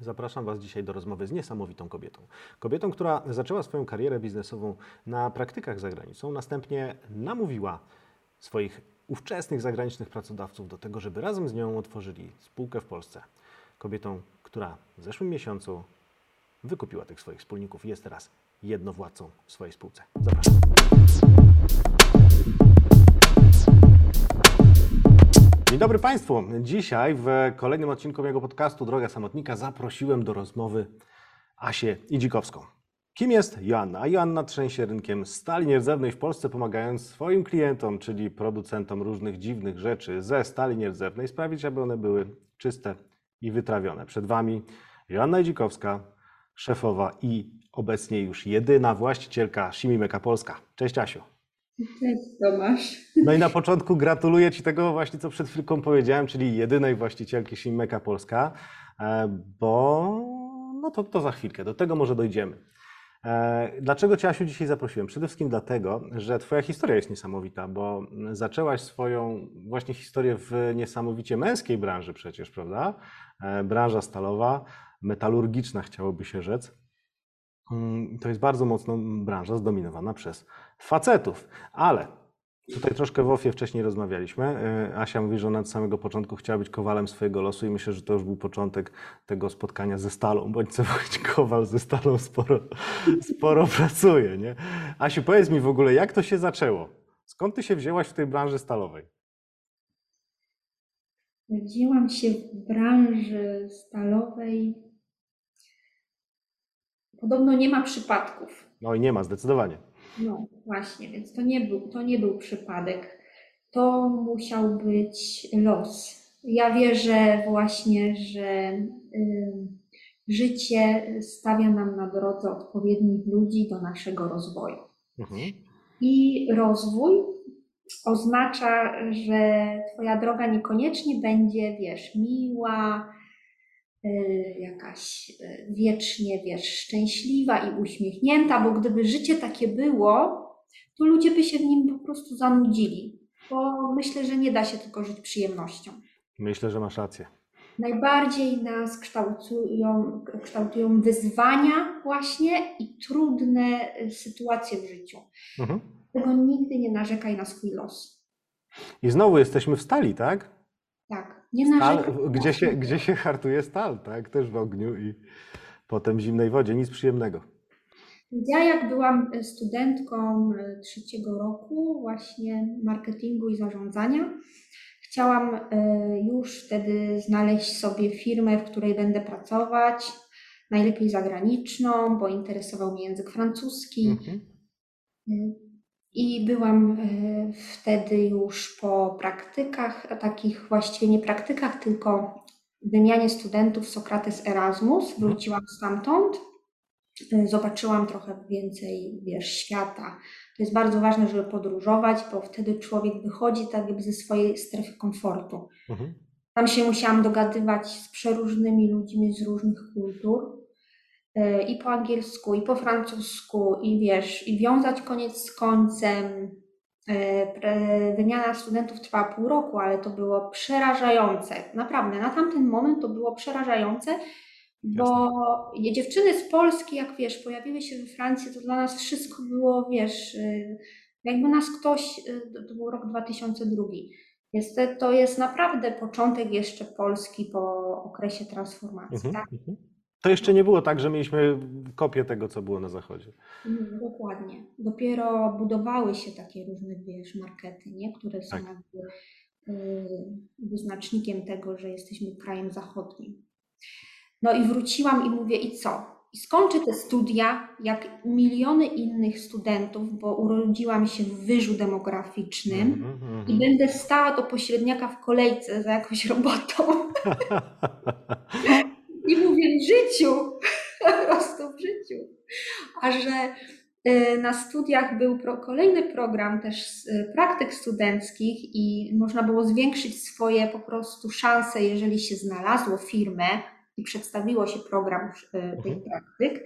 Zapraszam Was dzisiaj do rozmowy z niesamowitą kobietą. Kobietą, która zaczęła swoją karierę biznesową na praktykach za granicą, następnie namówiła swoich ówczesnych zagranicznych pracodawców do tego, żeby razem z nią otworzyli spółkę w Polsce. Kobietą, która w zeszłym miesiącu wykupiła tych swoich wspólników i jest teraz jednowładcą w swojej spółce. Zapraszam. Dzień dobry Państwu. Dzisiaj w kolejnym odcinku mojego podcastu Droga Samotnika zaprosiłem do rozmowy Asię Idzikowską. Kim jest Joanna? Joanna trzęsie rynkiem stali nierdzewnej w Polsce, pomagając swoim klientom, czyli producentom różnych dziwnych rzeczy ze stali nierdzewnej, sprawić, aby one były czyste i wytrawione. Przed Wami Joanna Idzikowska, szefowa i obecnie już jedyna właścicielka Simimeka Polska. Cześć Asiu. Cześć Tomasz. No i na początku gratuluję Ci tego właśnie, co przed chwilką powiedziałem, czyli jedynej właścicielki Shimmeka Polska, e, bo no to, to za chwilkę, do tego może dojdziemy. E, dlaczego Cię Asiu dzisiaj zaprosiłem? Przede wszystkim dlatego, że Twoja historia jest niesamowita, bo zaczęłaś swoją właśnie historię w niesamowicie męskiej branży przecież, prawda? E, branża stalowa, metalurgiczna chciałoby się rzec. Mm, To jest bardzo mocno branża zdominowana przez facetów, ale tutaj troszkę w ofie wcześniej rozmawialiśmy. E, Asia mówi, że ona od samego początku chciała być kowalem swojego losu i myślę, że to już był początek tego spotkania ze stalą, bądź co bądź kowal ze stalą sporo, sporo pracuje, nie? Asiu, powiedz mi w ogóle, jak to się zaczęło? Skąd ty się wzięłaś w tej branży stalowej? Wzięłam się w branży stalowej. Podobno nie ma przypadków. No i nie ma, zdecydowanie. No właśnie, więc to nie był, to nie był przypadek. To musiał być los. Ja wierzę właśnie, że y, życie stawia nam na drodze odpowiednich ludzi do naszego rozwoju. Mhm. I rozwój oznacza, że Twoja droga niekoniecznie będzie, wiesz, miła, jakaś y, wiecznie, wiesz, szczęśliwa i uśmiechnięta, bo gdyby życie takie było, to ludzie by się w nim po prostu zanudzili, bo myślę, że nie da się tylko żyć przyjemnością. Myślę, że masz rację. Najbardziej nas kształtują, kształtują wyzwania właśnie i trudne y, sytuacje w życiu. Mhm. Tego nigdy nie narzekaj na swój los. I znowu jesteśmy w stali, tak? Tak, nie Stal, narzekaj. gdzie, się, gdzie się hartuje stal, tak? Też w ogniu i potem w zimnej wodzie. Nic przyjemnego. Ja jak byłam e, studentką e, trzeciego roku właśnie marketingu i zarządzania, chciałam e, już wtedy znaleźć sobie firmę, w której będę pracować, najlepiej zagraniczną, bo interesował mnie język francuski. Mhm. I byłam e, wtedy już po praktykach, takich właściwie nie praktykach, tylko wymianie studentów Sokrates Erasmus. Wróciłam stamtąd, e, zobaczyłam trochę więcej, wiesz, świata. To jest bardzo ważne, żeby podróżować, bo wtedy człowiek wychodzi tak jakby ze swojej strefy komfortu. Mhm. Tam się musiałam dogadywać z przeróżnymi ludźmi z różnych kultur. Y, I po angielsku, i po francusku, i wiesz, i wiązać koniec z końcem. Pre- Wymiana studentów trwała pół roku, ale to było przerażające. Naprawdę, na tamten moment to było przerażające, bo dziewczyny z Polski, jak wiesz, pojawiły się we Francji, to dla nas wszystko było, wiesz, y, jakby nas ktoś, to- to był rok 2002. Jest, to jest naprawdę początek jeszcze Polski po okresie transformacji, Mhm. tak? To jeszcze nie było tak, że mieliśmy kopię tego, co było na zachodzie. Mm, Dokładnie. Dopiero budowały się takie różne, wiesz, markety, nie? które są Tak. jakby y, wyznacznikiem tego, że jesteśmy krajem zachodnim. No i wróciłam i mówię, i co? I skończę te studia, jak miliony innych studentów, bo urodziłam się w wyżu demograficznym Mhm, mhm. i będę stała do pośredniaka w kolejce za jakąś robotą. I mówię w życiu, po prostu w życiu. A że y, na studiach był pro, kolejny program też z, y, praktyk studenckich i można było zwiększyć swoje po prostu szanse, jeżeli się znalazło firmę i przedstawiło się program y, tych Mhm. praktyk.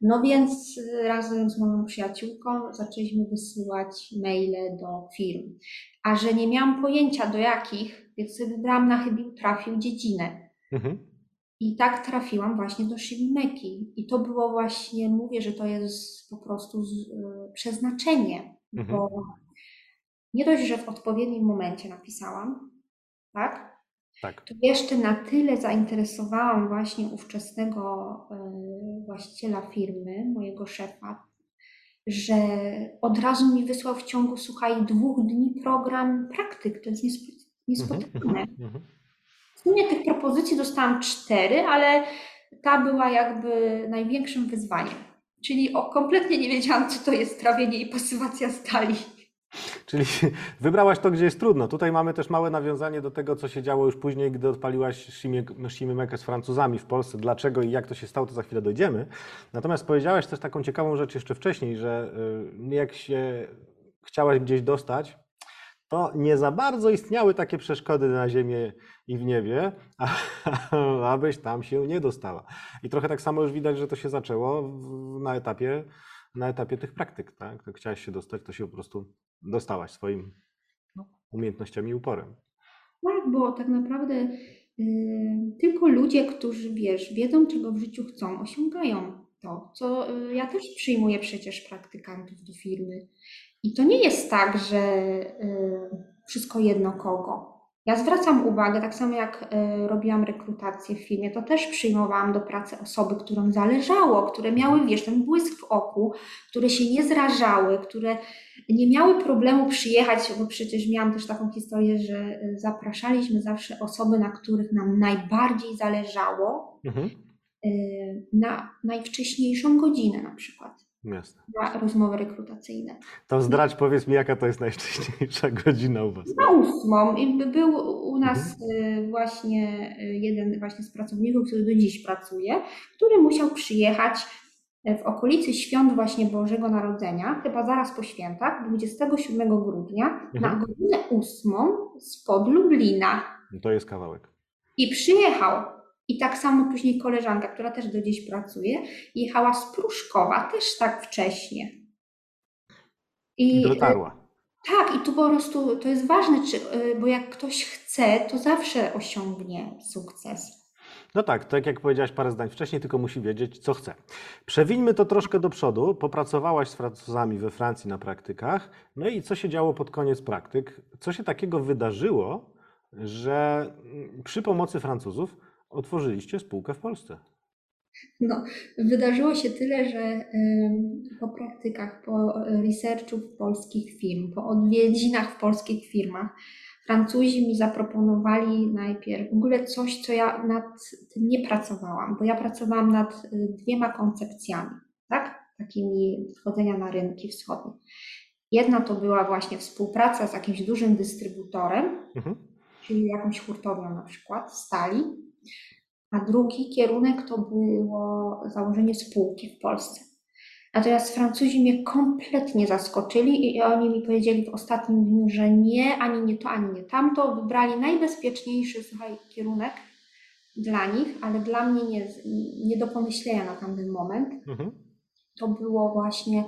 No więc razem z moją przyjaciółką zaczęliśmy wysyłać maile do firm. A że nie miałam pojęcia do jakich, więc sobie wybrałam na chybił trafił dziedzinę. Mhm. I tak trafiłam właśnie do Shibimeki. I to było właśnie, mówię, że to jest po prostu z, y, przeznaczenie, Mhm. bo nie dość, że w odpowiednim momencie napisałam, tak? Tak. To jeszcze na tyle zainteresowałam właśnie ówczesnego y, właściciela firmy, mojego szefa, że od razu mi wysłał w ciągu, słuchaj, dwóch dni program praktyk. To jest niespo- Mhm. niespotykane. Mhm. Sumie tych propozycji dostałam cztery, ale ta była jakby największym wyzwaniem. Czyli o, kompletnie nie wiedziałam, co to jest trawienie i pasywacja stali. Czyli wybrałaś to, gdzie jest trudno. Tutaj mamy też małe nawiązanie do tego, co się działo już później, gdy odpaliłaś Shimie- Shimimekę z Francuzami w Polsce. Dlaczego i jak to się stało, to za chwilę dojdziemy. Natomiast powiedziałaś też taką ciekawą rzecz jeszcze wcześniej, że y, jak się chciałaś gdzieś dostać, to nie za bardzo istniały takie przeszkody na ziemię i w niebie, a- abyś tam się nie dostała. I trochę tak samo już widać, że to się zaczęło w- na etapie, na etapie tych praktyk. Tak? Jak chciałaś się dostać, to się po prostu dostałaś swoim no, umiejętnościami i uporem. Tak, bo tak naprawdę y, tylko ludzie, którzy wiesz, wiedzą, czego w życiu chcą, osiągają to. Co y, ja też przyjmuję przecież praktykantów do firmy. I to nie jest tak, że y, wszystko jedno kogo. Ja zwracam uwagę, tak samo jak y, robiłam rekrutację w firmie, to też przyjmowałam do pracy osoby, którym zależało, które miały, wiesz, ten błysk w oku, które się nie zrażały, które nie miały problemu przyjechać, bo przecież miałam też taką historię, że y, zapraszaliśmy zawsze osoby, na których nam najbardziej zależało, Mhm. y, na najwcześniejszą godzinę na przykład, Jasne. na rozmowy rekrutacyjne. To zdrać, powiedz mi, jaka to jest najszczęśliwsza godzina u Was. Na ósmą i by- był u nas y, właśnie y, jeden właśnie z pracowników, który do dziś pracuje, który musiał przyjechać y, w okolicy świąt właśnie Bożego Narodzenia, chyba zaraz po świętach, 27 grudnia, na Mhm. godzinę ósmą spod Lublina. To jest kawałek. I przyjechał. I tak samo później koleżanka, która też do dziś pracuje, jechała z Pruszkowa, też tak wcześnie. I y, dotarła. tak, i tu po prostu to jest ważne, czy, y, bo jak ktoś chce, to zawsze osiągnie sukces. No tak, tak jak powiedziałaś parę zdań wcześniej, tylko musi wiedzieć, co chce. Przewińmy to troszkę do przodu. Popracowałaś z Francuzami we Francji na praktykach. No i co się działo pod koniec praktyk? Co się takiego wydarzyło, że mm, przy pomocy Francuzów otworzyliście spółkę w Polsce? No, wydarzyło się tyle, że po praktykach, po researchu w polskich firm, po odwiedzinach w polskich firmach, Francuzi mi zaproponowali najpierw w ogóle coś, co ja nad tym nie pracowałam, bo ja pracowałam nad y, dwiema koncepcjami, tak? Takimi wchodzenia na rynki wschodnie. Jedna to była właśnie współpraca z jakimś dużym dystrybutorem, Mhm. czyli jakąś hurtownią na przykład, stali, a drugi kierunek to było założenie spółki w Polsce. Natomiast Francuzi mnie kompletnie zaskoczyli i oni mi powiedzieli w ostatnim dniu, że nie, ani nie to, ani nie tamto. Wybrali najbezpieczniejszy, słuchaj, kierunek dla nich, ale dla mnie nie, nie do pomyślenia na tamten moment. Mhm. To było właśnie,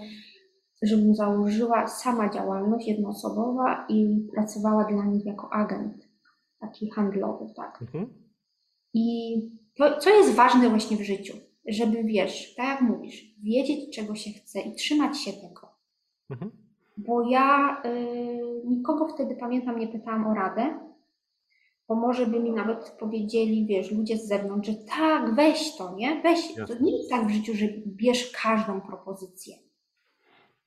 żebym założyła sama działalność jednoosobowa i pracowała dla nich jako agent, taki handlowy, tak. Mhm. I to, co jest ważne właśnie w życiu, żeby wiesz, tak jak mówisz, wiedzieć czego się chce i trzymać się tego. Mhm. Bo ja y, nikogo wtedy pamiętam, nie pytałam o radę, bo może by mi nawet powiedzieli, wiesz, ludzie z zewnątrz, że tak, weź to, nie? Weź. To Jasne. nie jest tak w życiu, że bierz każdą propozycję.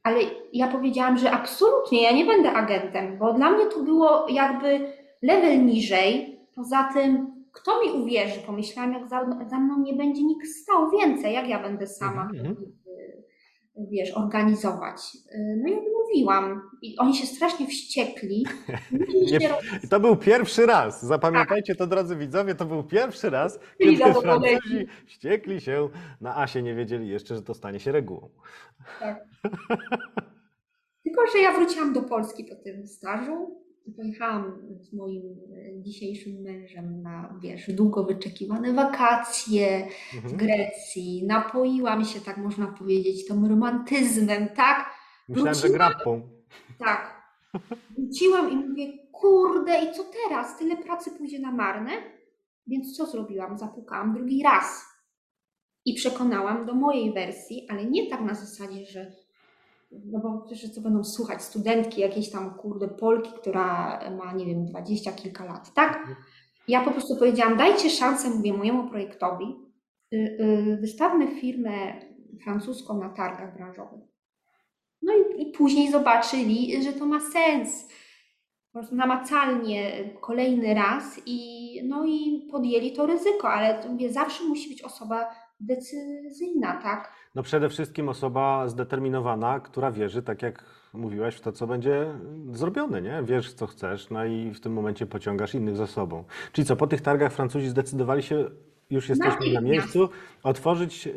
Ale ja powiedziałam, że absolutnie ja nie będę agentem, bo dla mnie to było jakby level niżej. Poza tym, kto mi uwierzy? Pomyślałam, jak za, za mną nie będzie nikt stał więcej, jak ja będę sama, Mhm, mhm. y, wiesz, organizować. Y, No i odmówiłam. I oni się strasznie wściekli. Nie- to był pierwszy raz. Zapamiętajcie to, drodzy widzowie, to był pierwszy raz, kiedy. Francuzi wściekli się na Asie, nie wiedzieli jeszcze, że to stanie się regułą. Tak. Tylko, że ja wróciłam do Polski po tym stażu. Pojechałam z moim e, dzisiejszym mężem na, wiesz, długo wyczekiwane wakacje w Mhm. Grecji. Napoiłam się, tak można powiedzieć, tym romantyzmem, tak? Myślałem, że grappą. Tak. Wróciłam i mówię, kurde, i co teraz? Tyle pracy pójdzie na marne? Więc co zrobiłam? Zapukałam drugi raz i przekonałam do mojej wersji, ale nie tak na zasadzie, że no bo przecież co będą słuchać studentki jakiejś tam kurde Polki, która ma nie wiem dwadzieścia kilka lat, tak? Ja po prostu powiedziałam, dajcie szansę, mówię mojemu projektowi, y, y, wystawmy firmę francuską na targach branżowych. No i, i później zobaczyli, że to ma sens. Po prostu namacalnie kolejny raz i, no i podjęli to ryzyko, ale mówię, zawsze musi być osoba decyzyjna, tak? No przede wszystkim osoba zdeterminowana, która wierzy, tak jak mówiłaś, w to, co będzie zrobione, nie? Wiesz, co chcesz, no i w tym momencie pociągasz innych za sobą. Czyli co, po tych targach Francuzi zdecydowali się, już jesteśmy na miejscu, otworzyć y,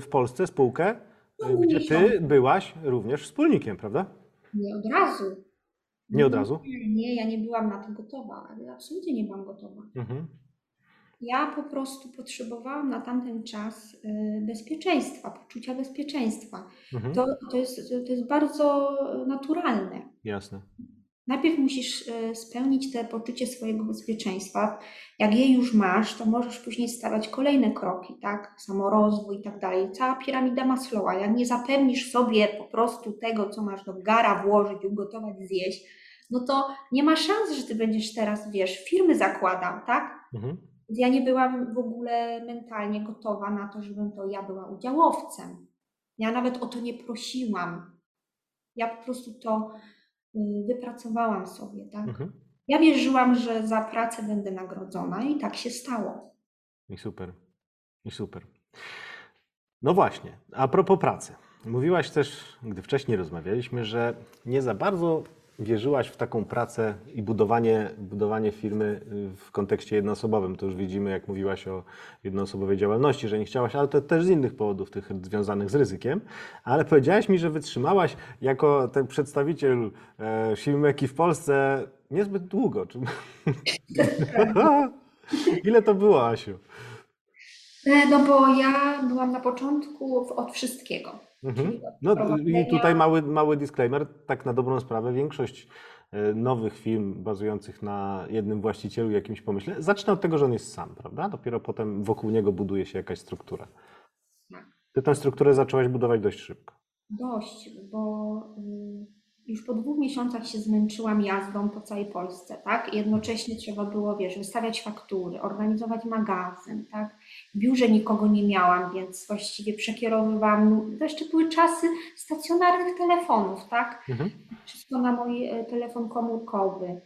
w Polsce spółkę, y, No, gdzie ty byłaś również wspólnikiem, prawda? Nie od razu. Nie od razu? Nie, nie, ja nie byłam na to gotowa, ale absolutnie nie byłam gotowa. Mhm. Ja po prostu potrzebowałam na tamten czas y, bezpieczeństwa, poczucia bezpieczeństwa. Mhm. To, to, jest, to jest bardzo naturalne. Jasne. Najpierw musisz y, spełnić te poczucie swojego bezpieczeństwa. Jak je już masz, to możesz później stawiać kolejne kroki, tak? Samorozwój i tak dalej. Cała piramida Maslowa. Jak nie zapewnisz sobie po prostu tego, co masz do gara włożyć, ugotować, zjeść, no to nie ma szans, że ty będziesz teraz, wiesz, firmy zakładał, tak? Mhm. Ja nie byłam w ogóle mentalnie gotowa na to, żebym to ja była udziałowcem. Ja nawet o to nie prosiłam. Ja po prostu to y, wypracowałam sobie, tak? Mhm. Ja wierzyłam, że za pracę będę nagrodzona i tak się stało. I super. I super. No właśnie, a propos pracy. Mówiłaś też, gdy wcześniej rozmawialiśmy, że nie za bardzo wierzyłaś w taką pracę i budowanie, budowanie firmy y, w kontekście jednoosobowym. To już widzimy, jak mówiłaś o jednoosobowej działalności, że nie chciałaś, ale to też z innych powodów, tych związanych z ryzykiem. Ale powiedziałaś mi, że wytrzymałaś jako ten przedstawiciel e, w Polsce niezbyt długo. Ile to było, Asiu? E, No bo ja byłam na początku od wszystkiego. Mhm. No i tutaj mały, mały disclaimer, tak na dobrą sprawę, większość e, nowych firm bazujących na jednym właścicielu, jakimś pomyśle, zaczyna od tego, że on jest sam, prawda? Dopiero potem wokół niego buduje się jakaś struktura. Tak. Ty tę strukturę zaczęłaś budować dość szybko. Dość, bo y, już po dwóch miesiącach się zmęczyłam jazdą po całej Polsce, tak? Jednocześnie trzeba było, wiesz, wystawiać faktury, organizować magazyn, tak? W biurze nikogo nie miałam, więc właściwie przekierowywałam, no, to jeszcze były czasy stacjonarnych telefonów, tak? Mhm. Wszystko na mój e, telefon komórkowy.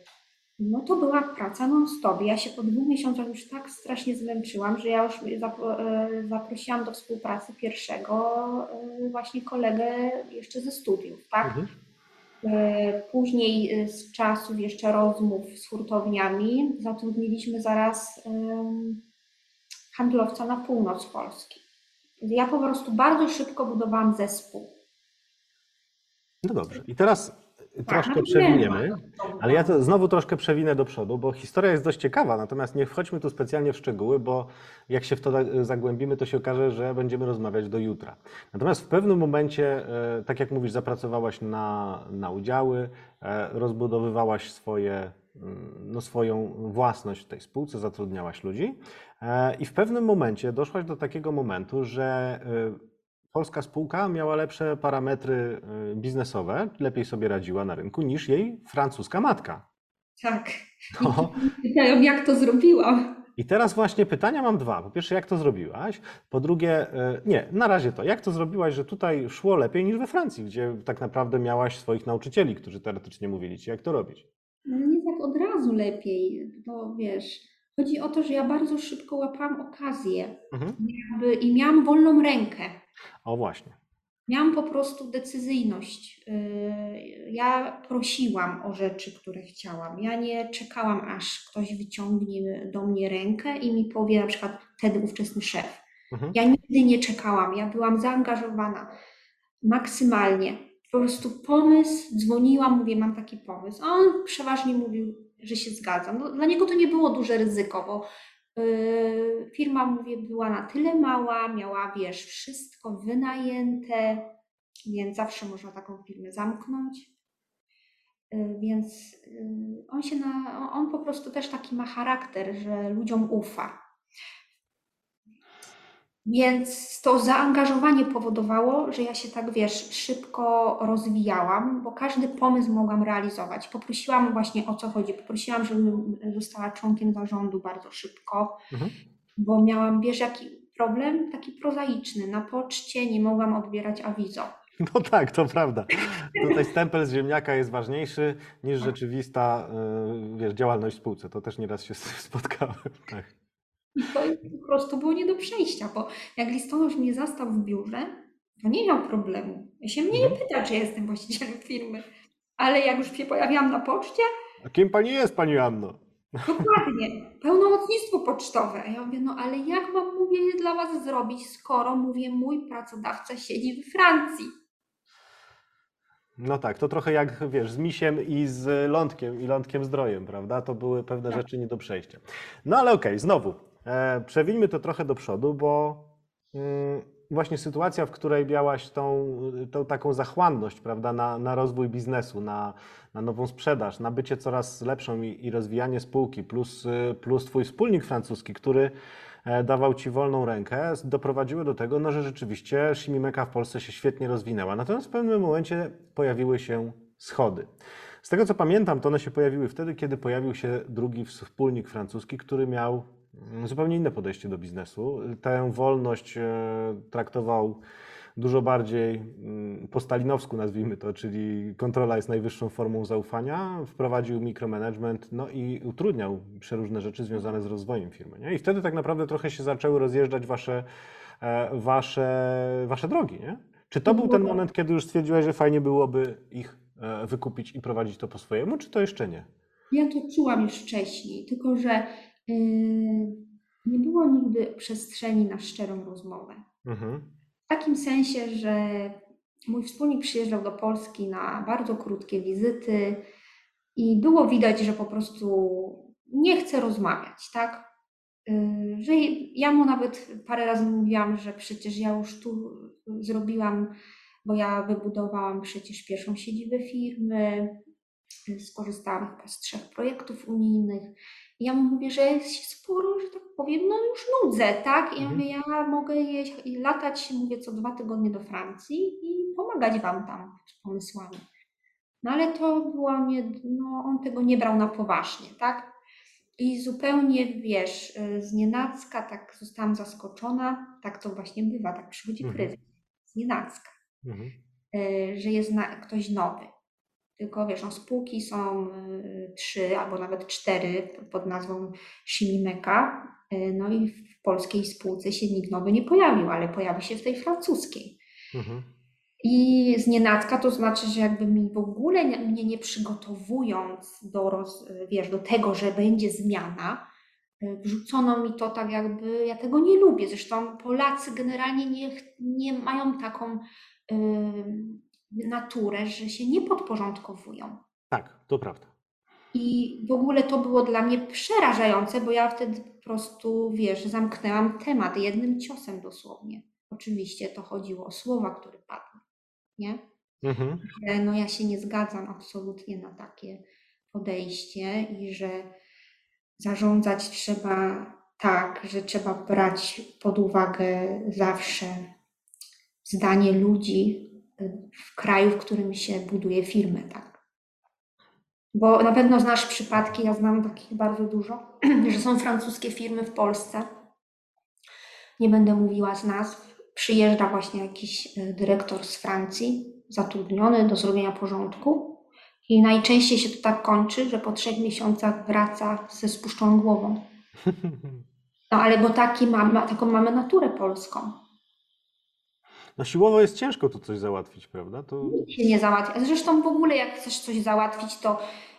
No to była praca non-stop. Ja się po dwóch miesiącach już tak strasznie zmęczyłam, że ja już e, zaprosiłam do współpracy pierwszego e, właśnie kolegę jeszcze ze studiów, tak? Mhm. E, Później e, z czasów jeszcze rozmów z hurtowniami zatrudniliśmy zaraz handlowca na północ Polski. Ja po prostu bardzo szybko budowałam zespół. No dobrze. I teraz troszkę no przewiniemy. wiem, Ale ja to znowu troszkę przewinę do przodu, bo historia jest dość ciekawa, natomiast nie wchodźmy tu specjalnie w szczegóły, bo jak się w to za- zagłębimy, to się okaże, że będziemy rozmawiać do jutra. Natomiast w pewnym momencie, e, tak jak mówisz, zapracowałaś na, na udziały, e, rozbudowywałaś swoje, mm, no, swoją własność w tej spółce, zatrudniałaś ludzi e, i w pewnym momencie doszłaś do takiego momentu, że polska spółka miała lepsze parametry y, biznesowe, lepiej sobie radziła na rynku niż jej francuska matka. Tak. No. Pytają, jak to zrobiłam. I teraz właśnie pytania mam dwa. Po pierwsze, jak to zrobiłaś? Po drugie, y, nie, na razie to, jak to zrobiłaś, że tutaj szło lepiej niż we Francji, gdzie tak naprawdę miałaś swoich nauczycieli, którzy teoretycznie mówili ci, jak to robić? No nie tak od razu lepiej, bo wiesz, chodzi o to, że ja bardzo szybko łapałam okazję Mhm. jakby, i miałam wolną rękę. O właśnie. Miałam po prostu decyzyjność. Yy, Ja prosiłam o rzeczy, które chciałam. Ja nie czekałam, aż ktoś wyciągnie do mnie rękę i mi powie, na przykład wtedy ówczesny szef. Mhm. Ja nigdy nie czekałam. Ja byłam zaangażowana maksymalnie. Po prostu pomysł, dzwoniłam, mówię, mam taki pomysł. A on przeważnie mówił, że się zgadza. No, dla niego to nie było duże ryzyko, bo yy, firma, mówię, była na tyle mała, miała, wiesz, wszystko wynajęte, więc zawsze można taką firmę zamknąć. Y, Więc y, on się na, on po prostu też taki ma charakter, że ludziom ufa. Więc to zaangażowanie powodowało, że ja się tak, wiesz, szybko rozwijałam, bo każdy pomysł mogłam realizować. Poprosiłam właśnie o co chodzi. Poprosiłam, żebym została członkiem zarządu bardzo szybko, Mhm. bo miałam, wiesz, jaki problem? Taki prozaiczny. Na poczcie nie mogłam odbierać awizo. No tak, to prawda. Tutaj stempel z ziemniaka jest ważniejszy niż rzeczywista y, wiesz, działalność w spółce. To też nieraz się spotkałem. Tak. I to po prostu było nie do przejścia, bo jak listonosz mnie zastał w biurze, to nie miał problemu. Ja się mnie nie Mhm. pyta, czy jestem właścicielem firmy. Ale jak już się pojawiłam na poczcie, A kim pani jest, pani Anno? dokładnie, pełnomocnictwo pocztowe. A ja mówię, no ale jak mam, mówię, je dla was zrobić, skoro, mówię, mój pracodawca siedzi we Francji. No tak, to trochę jak wiesz, z misiem i z lądkiem, i lądkiem zdrojem, prawda? To były pewne Tak. rzeczy nie do przejścia. No ale okej, znowu, e, przewijmy to trochę do przodu, bo mm, właśnie sytuacja, w której miałaś tą, tą taką zachłanność, prawda, na, na rozwój biznesu, na, na nową sprzedaż, na bycie coraz lepszą i, i rozwijanie spółki, plus, y, plus twój wspólnik francuski, który e, dawał ci wolną rękę, doprowadziły do tego, no, że rzeczywiście Shimimeka w Polsce się świetnie rozwinęła. Natomiast w pewnym momencie pojawiły się schody. Z tego co pamiętam, to one się pojawiły wtedy, kiedy pojawił się drugi wspólnik francuski, który miał zupełnie inne podejście do biznesu. Tę wolność e, traktował dużo bardziej mm, po stalinowsku, nazwijmy to, czyli kontrola jest najwyższą formą zaufania, wprowadził mikromanagement, no i utrudniał przeróżne rzeczy związane z rozwojem firmy. Nie? I wtedy tak naprawdę trochę się zaczęły rozjeżdżać wasze, e, wasze, wasze drogi. Nie? Czy to był ten moment, kiedy już stwierdziłeś, że fajnie byłoby ich e, wykupić i prowadzić to po swojemu, czy to jeszcze nie? Ja to czułam już wcześniej, tylko że nie było nigdy przestrzeni na szczerą rozmowę. Mhm. W takim sensie, że mój wspólnik przyjeżdżał do Polski na bardzo krótkie wizyty i było widać, że po prostu nie chce rozmawiać, tak? Yy, Że ja mu nawet parę razy mówiłam, że przecież ja już tu zrobiłam, bo ja wybudowałam przecież pierwszą siedzibę firmy, yy, skorzystałam chyba z trzech projektów unijnych. I ja mu mówię, że jest się sporo, że tak powiem, no już nudzę, tak? I ja Mhm. mówię, ja mogę jeść i latać, mówię, co dwa tygodnie do Francji i pomagać wam tam z pomysłami. No ale to było nie, no on tego nie brał na poważnie, tak? I zupełnie, wiesz, y, z nienacka tak zostałam zaskoczona, tak to właśnie bywa, tak przychodzi Mhm. kryzys, z nienacka, Mhm. y, że jest na, ktoś nowy. Tylko wiesz, no, spółki są y, trzy albo nawet cztery pod nazwą Shimimeka, y, no i w polskiej spółce się nikt nowy nie pojawił, ale pojawi się w tej francuskiej. Mhm. I z nienacka to znaczy, że jakby mi w ogóle nie, mnie nie przygotowując do, roz, wiesz, do tego, że będzie zmiana, y, wrzucono mi to tak jakby, ja tego nie lubię. Zresztą Polacy generalnie nie, nie mają taką y, naturę, że się nie podporządkowują. Tak, to prawda. I w ogóle to było dla mnie przerażające, bo ja wtedy po prostu, wiesz, zamknęłam temat jednym ciosem dosłownie. Oczywiście to chodziło o słowa, które padły, nie? Mhm. no ja się nie zgadzam absolutnie na takie podejście i że zarządzać trzeba tak, że trzeba brać pod uwagę zawsze zdanie ludzi w kraju, w którym się buduje firmę, tak. Bo na pewno znasz przypadki, ja znam takich bardzo dużo, że są francuskie firmy w Polsce. Nie będę mówiła z nazw. Przyjeżdża właśnie jakiś y, dyrektor z Francji, zatrudniony do zrobienia porządku. I najczęściej się to tak kończy, że po trzech miesiącach wraca ze spuszczoną głową. No ale bo taki ma, taką mamy naturę polską. No siłowo jest ciężko tu coś załatwić, prawda? To... Nic się nie załatwia. Zresztą w ogóle jak chcesz coś załatwić, to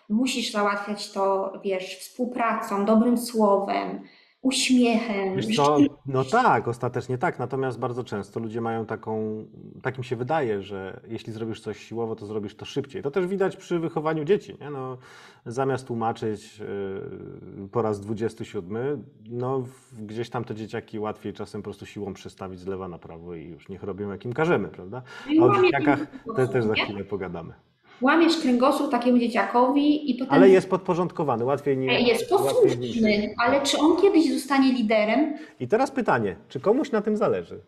musisz załatwiać to, wiesz, współpracą, dobrym słowem, uśmiechem. Wiesz co, no tak, ostatecznie tak, natomiast bardzo często ludzie mają taką, takim się wydaje, że jeśli zrobisz coś siłowo, to zrobisz to szybciej. To też widać przy wychowaniu dzieci, nie? No, zamiast tłumaczyć yy, po raz 27, no gdzieś tam te dzieciaki łatwiej czasem po prostu siłą przestawić z lewa na prawo i już niech robią jak im każemy, prawda? No A o dzieciakach te, też za chwilę pogadamy. Łamiesz kręgosłup takiemu dzieciakowi i potem Ale jest podporządkowany, łatwiej jest łatwiej nim się- posłuszny, ale czy on kiedyś zostanie liderem? I teraz pytanie, czy komuś na tym zależy?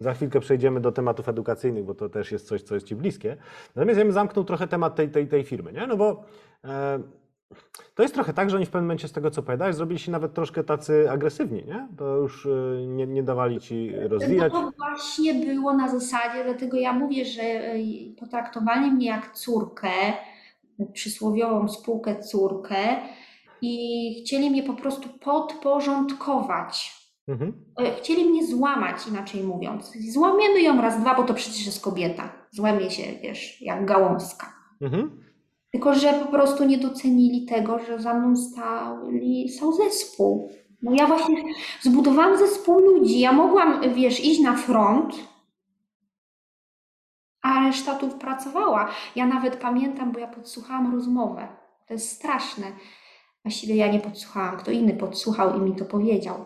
Za chwilkę przejdziemy do tematów edukacyjnych, bo to też jest coś, co jest Ci bliskie. Natomiast ja bym zamknął trochę temat tej, tej, tej firmy, nie? No bo e, to jest trochę tak, że oni w pewnym momencie z tego, co opowiadałeś, zrobili się nawet troszkę tacy agresywni, nie? To już e, nie, nie dawali Ci rozwijać. No to właśnie było na zasadzie, dlatego ja mówię, że e, potraktowali mnie jak córkę, przysłowiową spółkę córkę i chcieli mnie po prostu podporządkować. Mhm. E, Chcieli mnie złamać, inaczej mówiąc. Złamiemy ją raz, dwa, bo to przecież jest kobieta. Złamie się, wiesz, jak gałązka. Mhm. Tylko, że po prostu nie docenili tego, że za mną stali, stał zespół. No ja właśnie zbudowałam zespół ludzi. Ja mogłam, wiesz, iść na front, a reszta tu pracowała. Ja nawet pamiętam, bo ja podsłuchałam rozmowę. To jest straszne. Właściwie ja nie podsłuchałam, kto inny podsłuchał i mi to powiedział.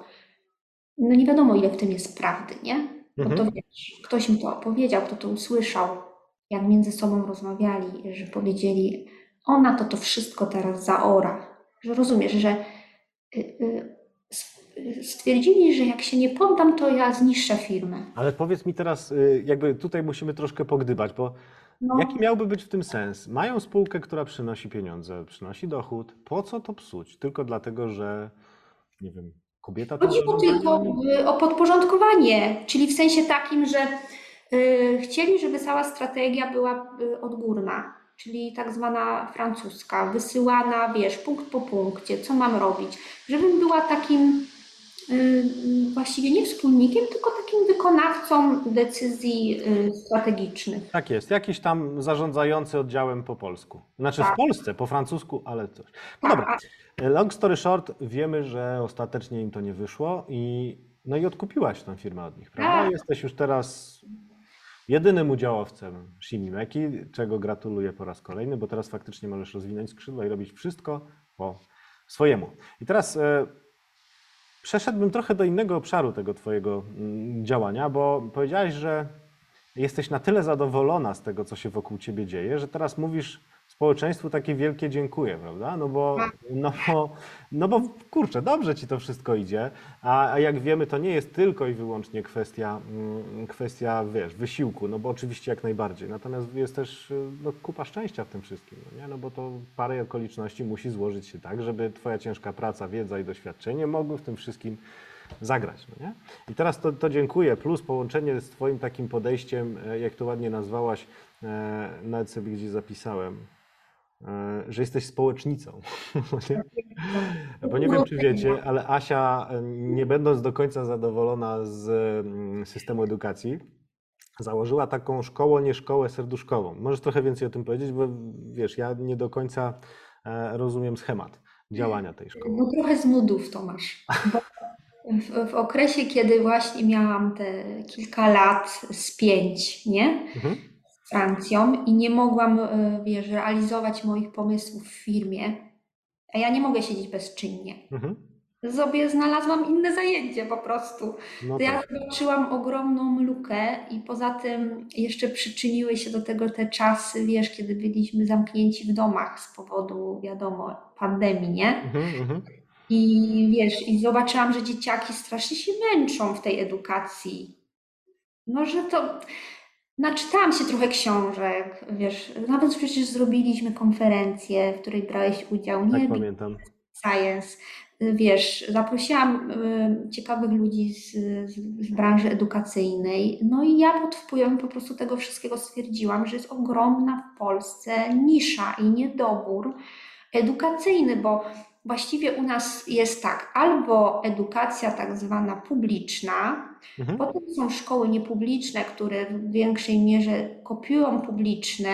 No nie wiadomo, ile w tym jest prawdy, nie? Bo to Mhm. wiesz, ktoś mi to opowiedział, kto to usłyszał, jak między sobą rozmawiali, że powiedzieli, ona to to wszystko teraz zaora. Że rozumiesz, że y, y, stwierdzili, że jak się nie poddam, to ja zniszczę firmę. Ale powiedz mi teraz, y, jakby tutaj musimy troszkę pogdybać, bo No, Jaki miałby być w tym sens? Mają spółkę, która przynosi pieniądze, przynosi dochód. Po co to psuć? Tylko dlatego, że nie wiem, kobieta chodziło tylko o podporządkowanie, czyli w sensie takim, że chcieli, żeby cała strategia była y, odgórna, czyli tak zwana francuska, wysyłana, wiesz, punkt po punkcie, co mam robić, żebym była takim y, y, właściwie nie wspólnikiem, tylko takim wykonawcą decyzji y, strategicznych. Tak jest, jakiś tam zarządzający oddziałem po polsku. Znaczy w Tak. Polsce, po francusku, ale coś. No Tak, dobra, long story short, wiemy, że ostatecznie im to nie wyszło i no i odkupiłaś tę firmę od nich, prawda? Tak. Jesteś już teraz jedynym udziałowcem Shimimeki, czego gratuluję po raz kolejny, bo teraz faktycznie możesz rozwinąć skrzydła i robić wszystko po swojemu. I teraz e, przeszedłbym trochę do innego obszaru tego Twojego mm, działania, bo powiedziałaś, że jesteś na tyle zadowolona z tego, co się wokół Ciebie dzieje, że teraz mówisz społeczeństwu takie wielkie dziękuję, prawda? No bo, no no bo kurczę, dobrze Ci to wszystko idzie, a, a jak wiemy, to nie jest tylko i wyłącznie kwestia, mm, kwestia, wiesz, wysiłku, no bo oczywiście jak najbardziej, natomiast jest też y, no, kupa szczęścia w tym wszystkim, no, nie? no bo to parę okoliczności musi złożyć się tak, żeby Twoja ciężka praca, wiedza i doświadczenie mogły w tym wszystkim zagrać. No nie? I teraz to, to dziękuję, plus połączenie z Twoim takim podejściem, e, jak to ładnie nazwałaś, e, nawet sobie gdzieś zapisałem, że jesteś społecznicą. Bo nie wiem, czy wiecie, ale Asia, e, nie będąc do końca zadowolona z mm, systemu edukacji, założyła taką szkołę, nie szkołę serduszkową. Możesz trochę więcej o tym powiedzieć, bo wiesz, ja nie do końca e, rozumiem schemat działania tej szkoły. No trochę z nudów to masz. Bo w, w okresie, kiedy właśnie miałam te kilka lat z pięć, nie? Mhm. Francją i nie mogłam, y, wiesz, realizować moich pomysłów w firmie, a ja nie mogę siedzieć bezczynnie. Mhm. Sobie znalazłam inne zajęcie po prostu. No To ja tak. zobaczyłam ogromną lukę i poza tym jeszcze przyczyniły się do tego te czasy, wiesz, kiedy byliśmy zamknięci w domach z powodu, wiadomo, pandemii, nie? Mhm, mhm. I wiesz, i zobaczyłam, że dzieciaki strasznie się męczą w tej edukacji. No, że to. Naczytałam się trochę książek, wiesz, nawet przecież zrobiliśmy konferencję, w której brałeś udział, nie? Tak pamiętam. Science. Wiesz, zaprosiłam y, ciekawych ludzi z, z, z branży edukacyjnej, no i ja pod wpływem po prostu tego wszystkiego stwierdziłam, że jest ogromna w Polsce nisza i niedobór edukacyjny, bo właściwie u nas jest tak, albo edukacja tak zwana publiczna, Mhm. potem są szkoły niepubliczne, które w większej mierze kopiują publiczne,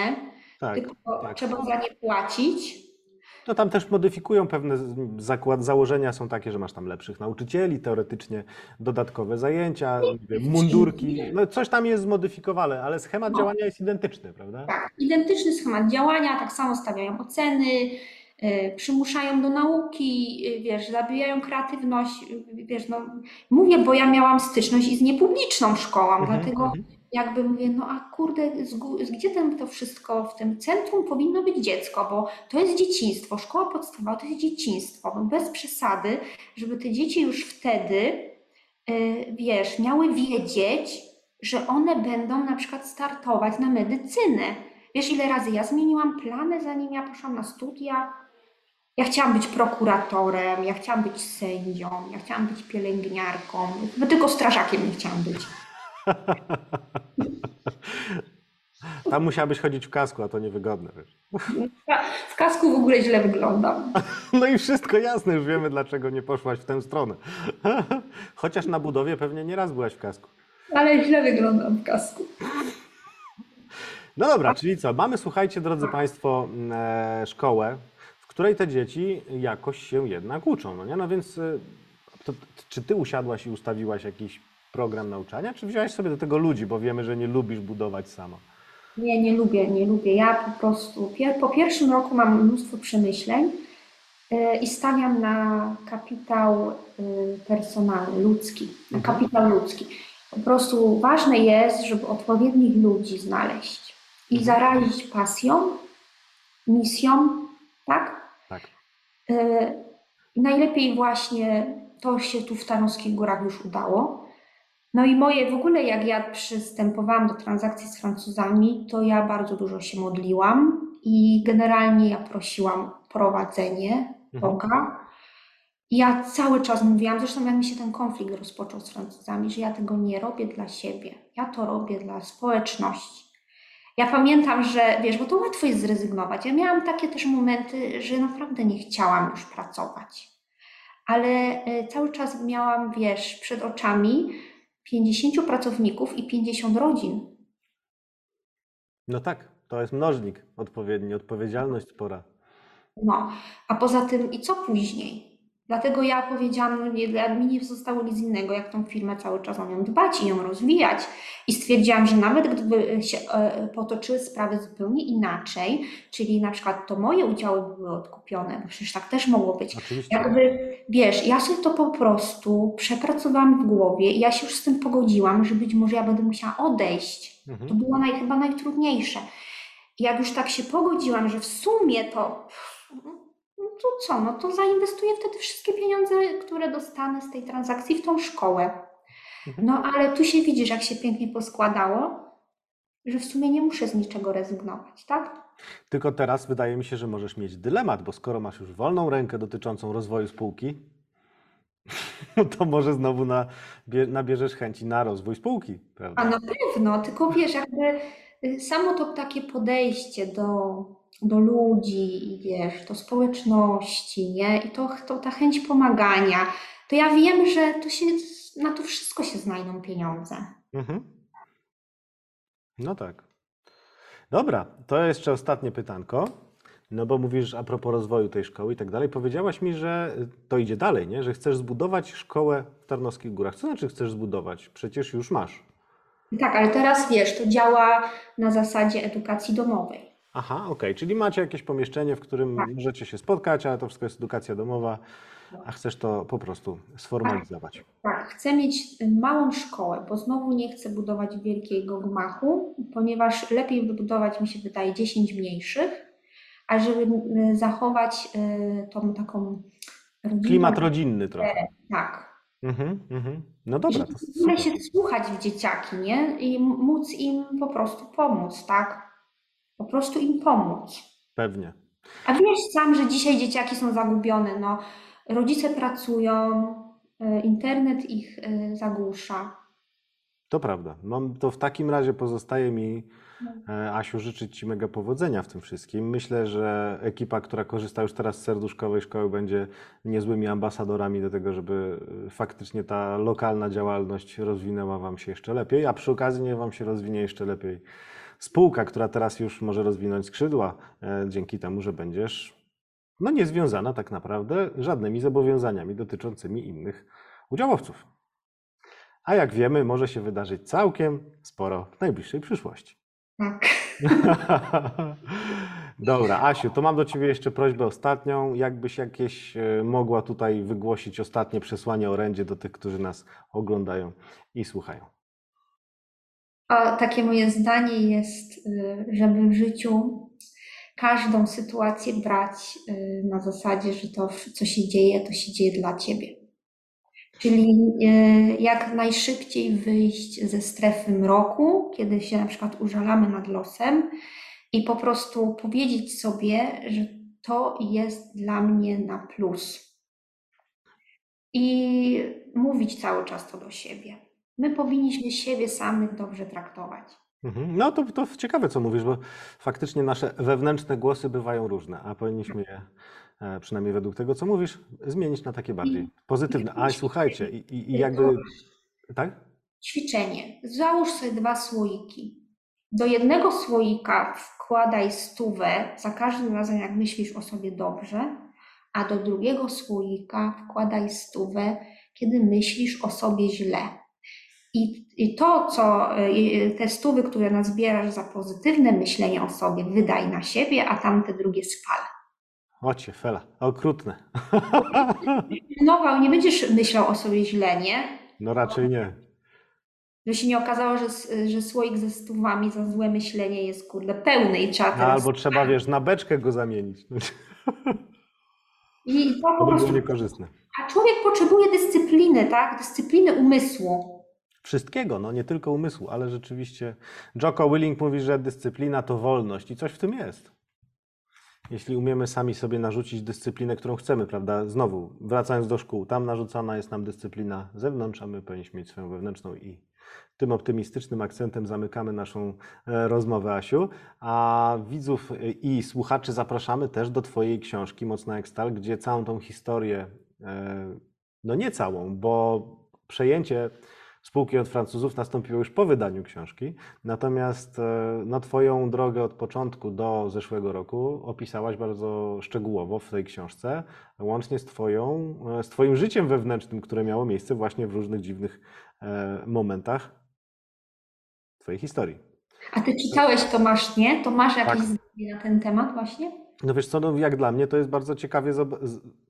Tak. tylko tak. trzeba za nie płacić. No tam też modyfikują pewne zakład, założenia są takie, że masz tam lepszych nauczycieli, teoretycznie dodatkowe zajęcia, mundurki, no coś tam jest zmodyfikowane, ale schemat No. działania jest identyczny, prawda? Tak, identyczny schemat działania, tak samo stawiają oceny, przymuszają do nauki, y, wiesz, zabijają kreatywność, y, wiesz, no mówię, bo ja miałam styczność i z niepubliczną szkołą, Mhm, dlatego mhm. jakby mówię, no a kurde, z, z- gdzie ten, to wszystko w tym centrum powinno być dziecko, bo to jest dzieciństwo, szkoła podstawowa to jest dzieciństwo, no bez przesady, żeby te dzieci już wtedy, y, wiesz, miały wiedzieć, że one będą na przykład startować na medycynę. Wiesz, ile razy ja zmieniłam plany, zanim ja poszłam na studia? Ja chciałam być prokuratorem, ja chciałam być sędzią, ja chciałam być pielęgniarką, bo tylko strażakiem nie chciałam być. Tam musiałabyś chodzić w kasku, a to niewygodne. Wiesz. W kasku w ogóle źle wyglądam. No i wszystko jasne, już wiemy, dlaczego nie poszłaś w tę stronę. Chociaż na budowie pewnie nie raz byłaś w kasku. Ale źle wyglądam w kasku. No dobra, czyli co? Mamy, słuchajcie, drodzy Państwo, e, szkołę, której te dzieci jakoś się jednak uczą, no nie? No więc e, to, czy Ty usiadłaś i ustawiłaś jakiś program nauczania, czy wziąłeś sobie do tego ludzi, bo wiemy, że nie lubisz budować sama? Nie, nie lubię, nie lubię. Ja po prostu pier po pierwszym roku mam mnóstwo przemyśleń yy, i stawiam na kapitał yy, personalny, ludzki, na Mhm. kapitał ludzki. Po prostu ważne jest, żeby odpowiednich ludzi znaleźć i Mhm. zarazić pasją, misją, tak? Tak. Yy, i najlepiej właśnie to się tu w Tarnowskich Górach już udało. No i moje w ogóle, jak ja przystępowałam do transakcji z Francuzami, to ja bardzo dużo się modliłam i generalnie ja prosiłam o prowadzenie Mhm. Boga. I ja cały czas mówiłam, zresztą jak mi się ten konflikt rozpoczął z Francuzami, że ja tego nie robię dla siebie, ja to robię dla społeczności. Ja pamiętam, że wiesz, bo to łatwo jest zrezygnować. Ja miałam takie też momenty, że naprawdę nie chciałam już pracować. Ale e, cały czas miałam, wiesz, przed oczami 50 pracowników i 50 rodzin. No tak, to jest mnożnik odpowiedni, odpowiedzialność spora. No, a poza tym i co później? Dlatego ja powiedziałam, dla- mi nie zostało nic innego, jak tą firmę cały czas o nią dbać i ją rozwijać. I stwierdziłam, że nawet gdyby się e, potoczyły sprawy zupełnie inaczej, czyli na przykład to moje udziały były odkupione, bo przecież tak też mogło być. Oczywiście. Jakby, wiesz, ja sobie to po prostu przepracowałam w głowie i ja się już z tym pogodziłam, że być może ja będę musiała odejść. To Mhm. było naj, chyba najtrudniejsze. I jak już tak się pogodziłam, że w sumie to, to co, no to zainwestuję wtedy wszystkie pieniądze, które dostanę z tej transakcji w tą szkołę. Mhm. No ale tu się widzisz, jak się pięknie poskładało, że w sumie nie muszę z niczego rezygnować, tak? Tylko teraz wydaje mi się, że możesz mieć dylemat, bo skoro masz już wolną rękę dotyczącą rozwoju spółki, to może znowu na, bie, nabierzesz chęci na rozwój spółki, prawda? A na pewno, tylko wiesz, jakby samo to takie podejście do, do ludzi wiesz, do społeczności, nie? I to, to ta chęć pomagania, to ja wiem, że to się, na to wszystko się znajdą pieniądze. Mhm. No tak. Dobra, to jeszcze ostatnie pytanko. No bo mówisz a propos rozwoju tej szkoły i tak dalej. Powiedziałaś mi, że to idzie dalej, nie? Że chcesz zbudować szkołę w Tarnowskich Górach. Co znaczy chcesz zbudować? Przecież już masz. Tak, ale teraz wiesz, to działa na zasadzie edukacji domowej. Aha, okej, czyli macie jakieś pomieszczenie, w którym Tak. możecie się spotkać, ale to wszystko jest edukacja domowa, a chcesz to po prostu sformalizować. Tak, chcę mieć y, małą szkołę, bo znowu nie chcę budować wielkiego gmachu, ponieważ lepiej wybudować mi się wydaje 10 mniejszych, a żeby y, zachować y, tą taką rodzinną... Klimat rodzinny trochę. Tak. Mhm, mhm. No dobra, super. się słuchać w dzieciaki, nie? I móc im po prostu pomóc, tak? Po prostu im pomóc. Pewnie. A wiesz sam, że dzisiaj dzieciaki są zagubione, no. Rodzice pracują, y, internet ich y, zagłusza. To prawda. Mam, to w takim razie pozostaje mi, e, Asiu, życzyć Ci mega powodzenia w tym wszystkim. Myślę, że ekipa, która korzysta już teraz z serduszkowej szkoły, będzie niezłymi ambasadorami do tego, żeby e, faktycznie ta lokalna działalność rozwinęła Wam się jeszcze lepiej, a przy okazji niech Wam się rozwinie jeszcze lepiej spółka, która teraz już może rozwinąć skrzydła e, dzięki temu, że będziesz no, niezwiązana tak naprawdę żadnymi zobowiązaniami dotyczącymi innych udziałowców. A jak wiemy, może się wydarzyć całkiem sporo w najbliższej przyszłości. Tak. Dobra, Asiu, to mam do Ciebie jeszcze prośbę ostatnią. Jakbyś jakieś e, mogła tutaj wygłosić ostatnie przesłanie orędzie do tych, którzy nas oglądają i słuchają. A takie moje zdanie jest, y, żeby w życiu każdą sytuację brać y, na zasadzie, że to, co się dzieje, to się dzieje dla ciebie. Czyli y, jak najszybciej wyjść ze strefy mroku, kiedy się na przykład użalamy nad losem i po prostu powiedzieć sobie, że to jest dla mnie na plus. I mówić cały czas to do siebie. My powinniśmy siebie samych dobrze traktować. Mhm. No to, to ciekawe, co mówisz, bo faktycznie nasze wewnętrzne głosy bywają różne, a powinniśmy je, e, przynajmniej według tego, co mówisz, zmienić na takie bardziej pozytywne. A słuchajcie, i, i, i jakby. Tak? Ćwiczenie. Załóż sobie dwa słoiki. Do jednego słoika wkładaj stówę za każdym razem, jak myślisz o sobie dobrze, a do drugiego słoika wkładaj stówę, kiedy myślisz o sobie źle. I, i to, co te stówy, które nazbierasz za pozytywne myślenie o sobie, wydaj na siebie, a tamte drugie spal. Ocie, fela, okrutne. No, nie będziesz myślał o sobie źle, nie? No raczej nie. Żeby się nie okazało, że, że słoik ze stówami za złe myślenie jest kurde pełny i trzeba No, teraz... albo trzeba, wiesz, na beczkę go zamienić. I to po prostu... niekorzystne. A człowiek potrzebuje dyscypliny, tak? Dyscypliny umysłu. Wszystkiego, no nie tylko umysłu, ale rzeczywiście. Jocko Willing mówi, że dyscyplina to wolność i coś w tym jest. Jeśli umiemy sami sobie narzucić dyscyplinę, którą chcemy, prawda? Znowu, wracając do szkół, tam narzucana jest nam dyscyplina zewnątrz, a my powinniśmy mieć swoją wewnętrzną i tym optymistycznym akcentem zamykamy naszą e, rozmowę, Asiu. A widzów e, i słuchaczy zapraszamy też do Twojej książki Mocna jak stal, gdzie całą tą historię, e, no nie całą, bo przejęcie spółki od Francuzów nastąpiło już po wydaniu książki. Natomiast e, no, Twoją drogę od początku do zeszłego roku opisałaś bardzo szczegółowo w tej książce, łącznie z, twoją, e, z Twoim życiem wewnętrznym, które miało miejsce właśnie w różnych dziwnych e, momentach Twojej historii. A ty czytałeś to masz, nie? To masz jakieś Tak. zdanie na ten temat właśnie? No wiesz co, no jak dla mnie to jest bardzo ciekawie,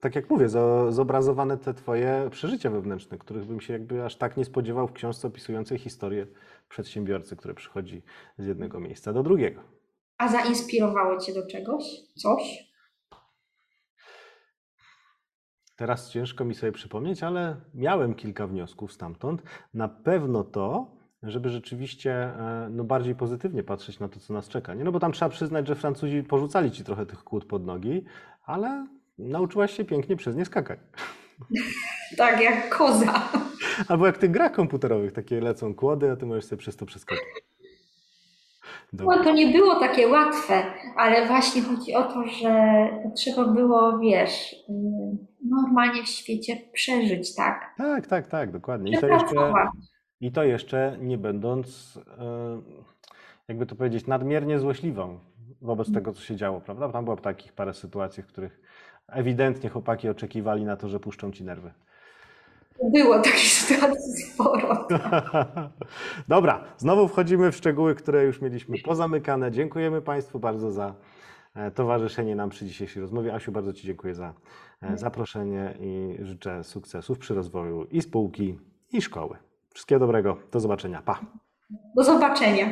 tak jak mówię, zo- zobrazowane te twoje przeżycia wewnętrzne, których bym się jakby aż tak nie spodziewał w książce opisującej historię przedsiębiorcy, który przychodzi z jednego miejsca do drugiego. A zainspirowało cię do czegoś? Coś? Teraz ciężko mi sobie przypomnieć, ale miałem kilka wniosków stamtąd. Na pewno to, żeby rzeczywiście e, no, bardziej pozytywnie patrzeć na to, co nas czeka. Nie? No bo tam trzeba przyznać, że Francuzi porzucali ci trochę tych kłód pod nogi, ale nauczyłaś się pięknie przez nie skakać. Tak, jak koza. Albo jak tych grach komputerowych, takie lecą kłody, a ty możesz sobie przez to przeskoczyć. Dobra. No to nie było takie łatwe, ale właśnie chodzi o to, że trzeba było, wiesz, y, normalnie w świecie przeżyć, tak? Tak, tak, tak, dokładnie. I to jeszcze. I to jeszcze nie będąc, e, jakby to powiedzieć, nadmiernie złośliwą wobec tego, co się działo, prawda? Tam było takich parę sytuacji, w których ewidentnie chłopaki oczekiwali na to, że puszczą ci nerwy. Było takich sytuacji sporo. Dobra, znowu wchodzimy w szczegóły, które już mieliśmy pozamykane. Dziękujemy Państwu bardzo za e, towarzyszenie nam przy dzisiejszej rozmowie. Asiu, bardzo Ci dziękuję za e, zaproszenie i życzę sukcesów przy rozwoju i spółki, i szkoły. Wszystkiego dobrego, do zobaczenia. Pa! Do zobaczenia.